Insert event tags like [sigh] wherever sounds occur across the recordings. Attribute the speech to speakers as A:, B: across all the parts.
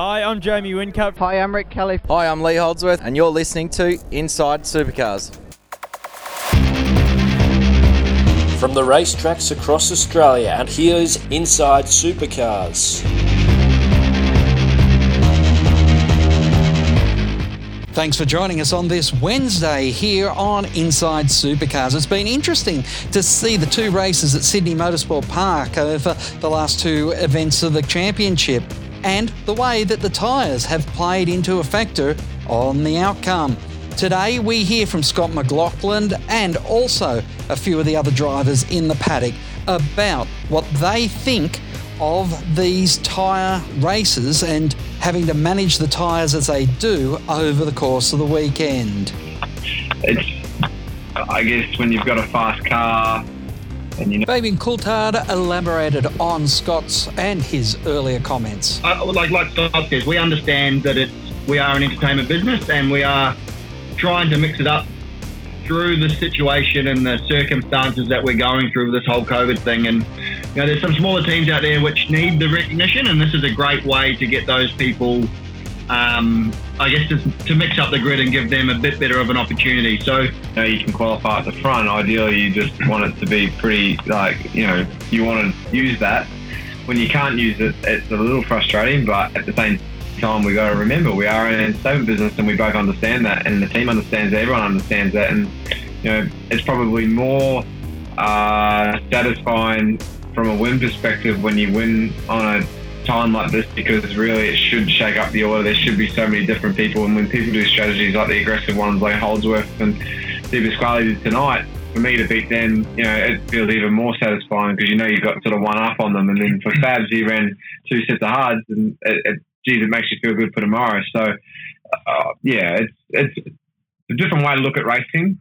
A: Hi, I'm Jamie Whincup.
B: Hi, I'm Rick Kelly.
C: Hi, I'm Lee Holdsworth, and you're listening to Inside Supercars.
D: From the racetracks across Australia, and here's Inside Supercars.
E: Thanks for joining us on this Wednesday here on Inside Supercars. It's been interesting to see the two races at Sydney Motorsport Park over the last two events of the championship and the way that the tyres have played into a factor on the outcome. Today, we hear from Scott McLaughlin and also a few of the other drivers in the paddock about what they think of these tyre races and having to manage the tyres as they do over the course of the weekend.
F: It's, I guess, when you've got a fast car. And you know,
E: Fabian Coulthard elaborated on Scott's and his earlier comments.
G: Uh, like like Scott says, we understand that it's we are an entertainment business and we are trying to mix it up through the situation and the circumstances that we're going through with this whole COVID thing. And you know, there's some smaller teams out there which need the recognition, and this is a great way to get those people. Um, I guess to, to mix up the grid and give them a bit better of an opportunity. So
F: you know, you can qualify at the front. Ideally, you just want it to be pretty, like, you know, you want to use that. When you can't use it, it's a little frustrating, but at the same time, we got to remember we are in entertainment business and we both understand that, and the team understands that, everyone understands that. And, you know, it's probably more uh, satisfying from a win perspective when you win on a time like this because really it should shake up the order. There should be so many different people, and when people do strategies like the aggressive ones like Holdsworth and De Pasquale did tonight, for me to beat them, you know, it feels even more satisfying because you know you've got sort of one up on them. And then for Fabs, he ran two sets of hards, and it, it, geez, it makes you feel good for tomorrow. So, uh, yeah, it's it's a different way to look at racing.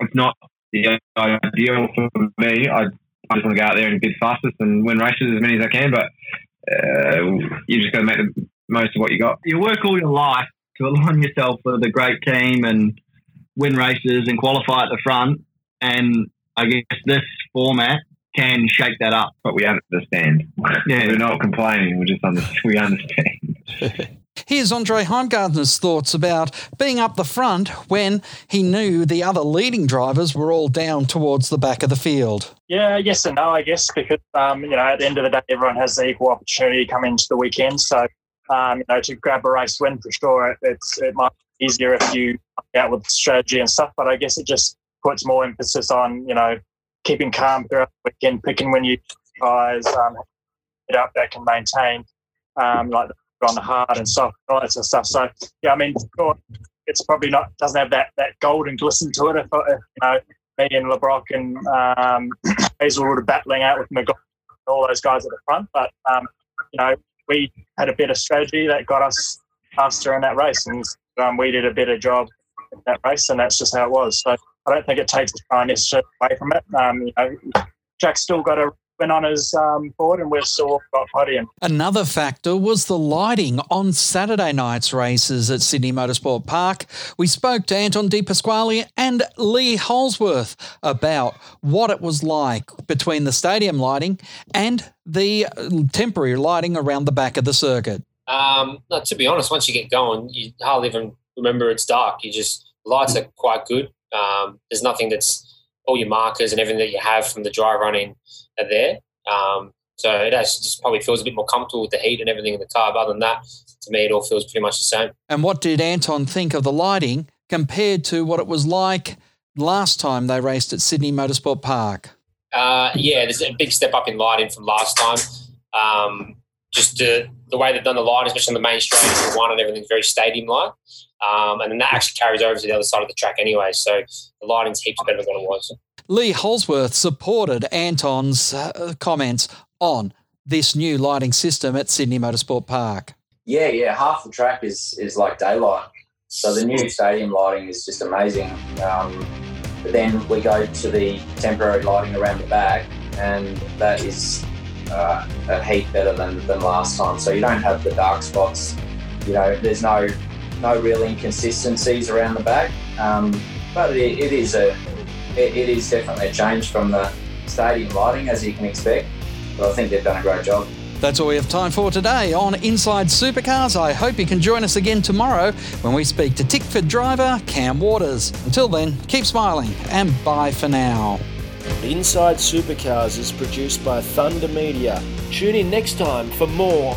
F: It's not the ideal for me. I, I just want to go out there and bid fastest and win races as many as I can, but uh, you just got to make the most of what you got.
G: You work all your life to align yourself with a great team and win races and qualify at the front. And I guess this format can shake that up.
F: But we understand.
G: Yeah.
F: We're not complaining. We're just understand. We understand. [laughs]
E: Here's Andre Heimgartner's thoughts about being up the front when he knew the other leading drivers were all down towards the back of the field.
H: Yeah, yes and no, I guess, because um, you know at the end of the day, everyone has the equal opportunity to come into the weekend. So, um, you know, to grab a race win for sure, it, it's it might be easier if you out with strategy and stuff. But I guess it just puts more emphasis on you know keeping calm throughout the weekend, picking when you guys um, it up that can maintain um, like on the hard and soft, all that sort of stuff. So yeah, I mean, it's probably not doesn't have that that golden glisten to it. If, if you know me and Le Brocq and um, [clears throat] Hazelwood are battling out with McGowan and all those guys at the front, but um, you know we had a better strategy that got us faster in that race, and um, we did a better job in that race, and that's just how it was. So I don't think it takes the necessarily away from it. Um, you know, Jack's still got a win on his um, board, and we've still got podium.
E: Another factor was the lighting on Saturday night's races at Sydney Motorsport Park. We spoke to Anton De Pasquale and Lee Holdsworth about what it was like between the stadium lighting and the temporary lighting around the back of the circuit.
I: Um, no, to be honest, once you get going, you hardly even remember it's dark. You just lights are quite good. Um, there's nothing that's all your markers and everything that you have from the dry running are there. Um, so it actually just probably feels a bit more comfortable with the heat and everything in the car. But other than that, to me, it all feels pretty much the same.
E: And what did Anton think of the lighting compared to what it was like last time they raced at Sydney Motorsport Park?
I: Uh, yeah, there's a big step up in lighting from last time. Um, just the, the way they've done the lighting, especially on the main straight the one and everything's very stadium light. Um, and then that actually carries over to the other side of the track anyway. So the lighting's heaps better than it was.
E: Lee Holdsworth supported Anton's uh, comments on this new lighting system at Sydney Motorsport Park.
J: Yeah, yeah, half the track is is like daylight. So the new stadium lighting is just amazing. Um, but then we go to the temporary lighting around the back, and that is uh, a heap better than, than last time. So you don't have the dark spots. You know, there's no no real inconsistencies around the back. Um, but it, it is a it, it is definitely a change from the stadium lighting, as you can expect. But I think they've done a great job.
E: That's all we have time for today on Inside Supercars. I hope you can join us again tomorrow when we speak to Tickford driver Cam Waters. Until then, keep smiling and bye for now.
D: Inside Supercars is produced by Thunder Media. Tune in next time for more,